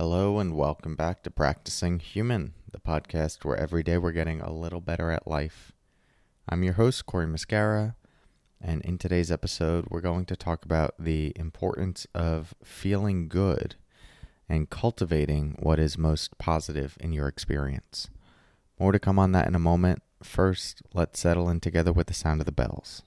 Hello, and welcome back to Practicing Human, the podcast where every day we're getting a little better at life. I'm your host, Cory Muscara, and in today's episode, we're going to talk about the importance of feeling good and cultivating what is most positive in your experience. More to come on that in a moment. First, let's settle in together with the sound of the bells.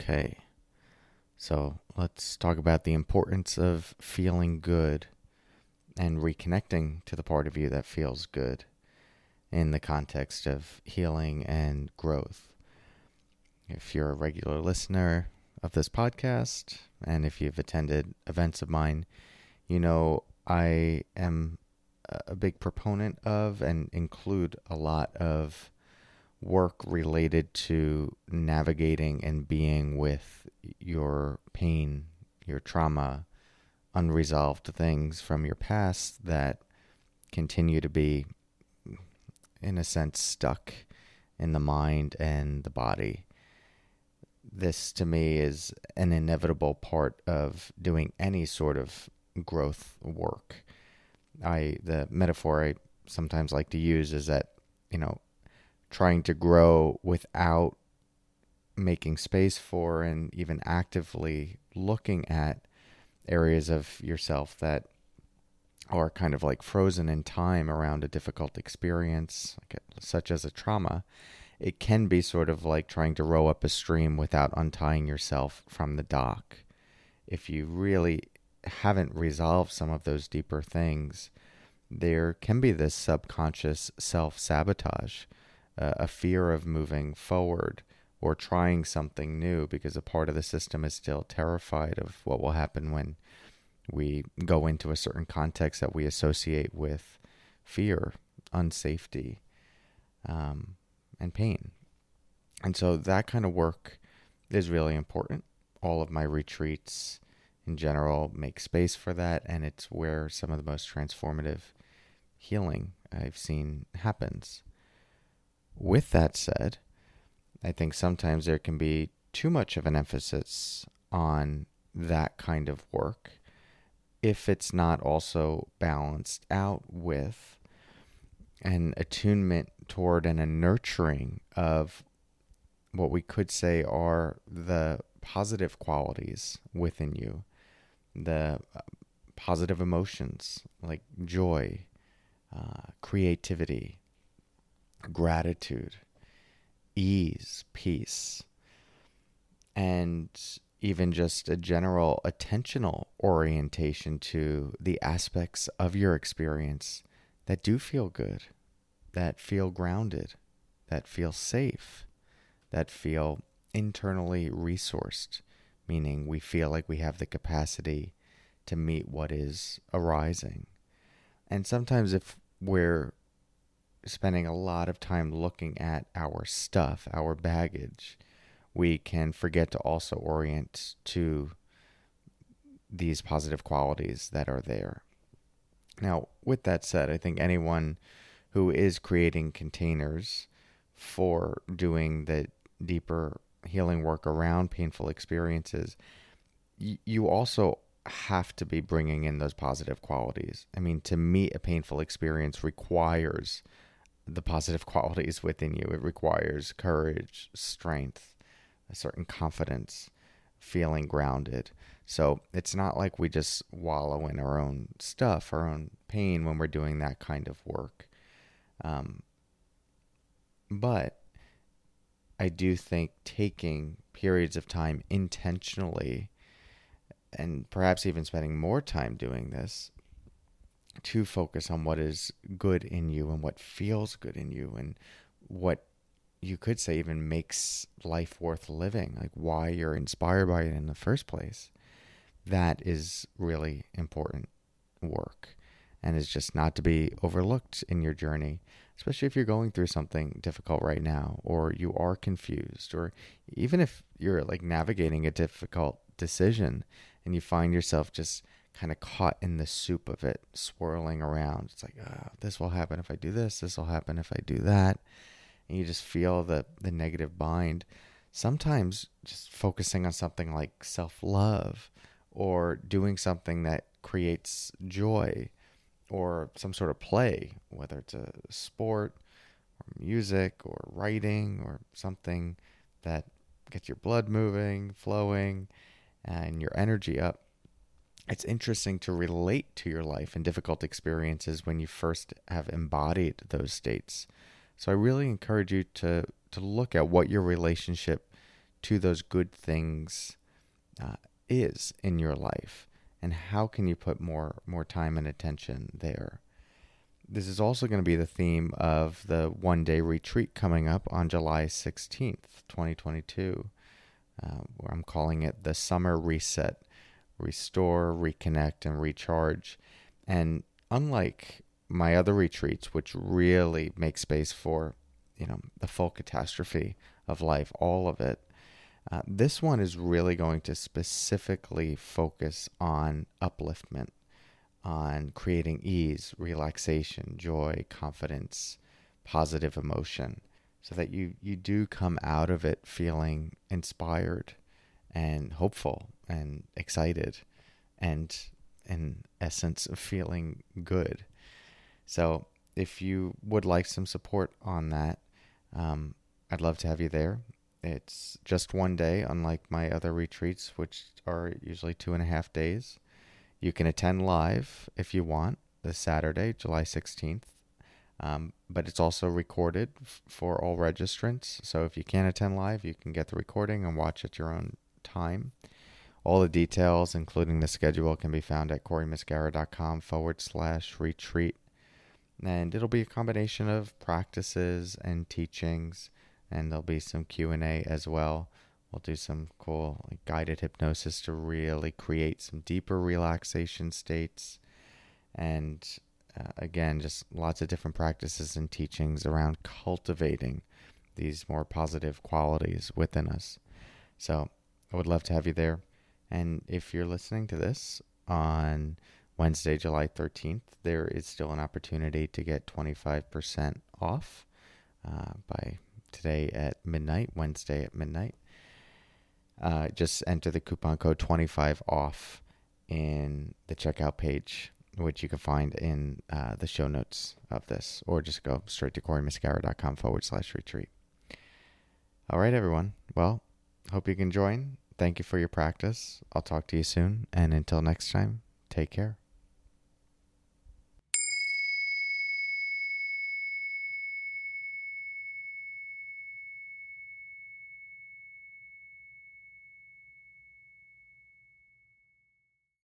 Okay, so let's talk about the importance of feeling good and reconnecting to the part of you that feels good in the context of healing and growth. If you're a regular listener of this podcast, and if you've attended events of mine, you know I am a big proponent of and include a lot of work related to navigating and being with your pain, your trauma, unresolved things from your past that continue to be, in a sense, stuck in the mind and the body. This to me is an inevitable part of doing any sort of growth work. I the metaphor I sometimes like to use is that, you know, trying to grow without making space for and even actively looking at areas of yourself that are kind of like frozen in time around a difficult experience, like a, such as a trauma, it can be sort of like trying to row up a stream without untying yourself from the dock. If you really haven't resolved some of those deeper things, there can be this subconscious self sabotage uh, a fear of moving forward or trying something new because a part of the system is still terrified of what will happen when we go into a certain context that we associate with fear, unsafety, um, and pain. And so that kind of work is really important. All of my retreats in general make space for that, and it's where some of the most transformative healing I've seen happens. With that said, I think sometimes there can be too much of an emphasis on that kind of work if it's not also balanced out with an attunement toward and a nurturing of what we could say are the positive qualities within you, the uh, positive emotions like joy, uh, creativity, gratitude, ease, peace, and even just a general attentional orientation to the aspects of your experience that do feel good, that feel grounded, that feel safe, that feel internally resourced, meaning we feel like we have the capacity to meet what is arising. And sometimes if we're spending a lot of time looking at our stuff, our baggage, we can forget to also orient to these positive qualities that are there. Now, with that said, I think anyone who is creating containers for doing the deeper healing work around painful experiences, you also have to be bringing in those positive qualities. I mean, to meet a painful experience requires the positive qualities within you. It requires courage, strength, a certain confidence, feeling grounded. So it's not like we just wallow in our own stuff, our own pain when we're doing that kind of work. Um, but I do think taking periods of time intentionally and perhaps even spending more time doing this to focus on what is good in you and what feels good in you and what you could say even makes life worth living, like why you're inspired by it in the first place. That is really important work and is just not to be overlooked in your journey, especially if you're going through something difficult right now or you are confused or even if you're like navigating a difficult decision and you find yourself just kind of caught in the soup of it, swirling around. It's like, oh, this will happen if I do this, this will happen if I do that. And you just feel the, the negative bind. Sometimes just focusing on something like self love or doing something that creates joy or some sort of play, whether it's a sport or music or writing or something that gets your blood moving, flowing, and your energy up. It's interesting to relate to your life and difficult experiences when you first have embodied those states. So I really encourage you to to look at what your relationship to those good things uh, is in your life and how can you put more more time and attention there this is also going to be the theme of the one day retreat coming up on July 16th, 2022, uh, where I'm calling it the Summer Reset Restore, Reconnect, and Recharge. And unlike my other retreats, which really make space for you know the full catastrophe of life, all of it, uh, this one is really going to specifically focus on upliftment, on creating ease, relaxation, joy, confidence, positive emotion, so that you, you do come out of it feeling inspired and hopeful and excited and in essence of feeling good. So if you would like some support on that, um, I'd love to have you there. It's just one day, unlike my other retreats, which are usually two and a half days. You can attend live if you want this Saturday, July 16th. Um, but it's also recorded f- for all registrants. So if you can't attend live, you can get the recording and watch at your own time. All the details, including the schedule, can be found at corymuscara.com forward slash retreat. And it'll be a combination of practices and teachings and there'll be some Q&A as well. We'll do some cool guided hypnosis to really create some deeper relaxation states and uh, again just lots of different practices and teachings around cultivating these more positive qualities within us. So, I would love to have you there. And if you're listening to this on Wednesday, July 13th, there is still an opportunity to get 25% off uh, by today at midnight, Wednesday at midnight. Uh, just enter the coupon code 25 off in the checkout page, which you can find in uh, the show notes of this, or just go straight to corymuscara.com forward slash retreat. All right, everyone. Well, hope you can join. Thank you for your practice. I'll talk to you soon. And until next time, take care.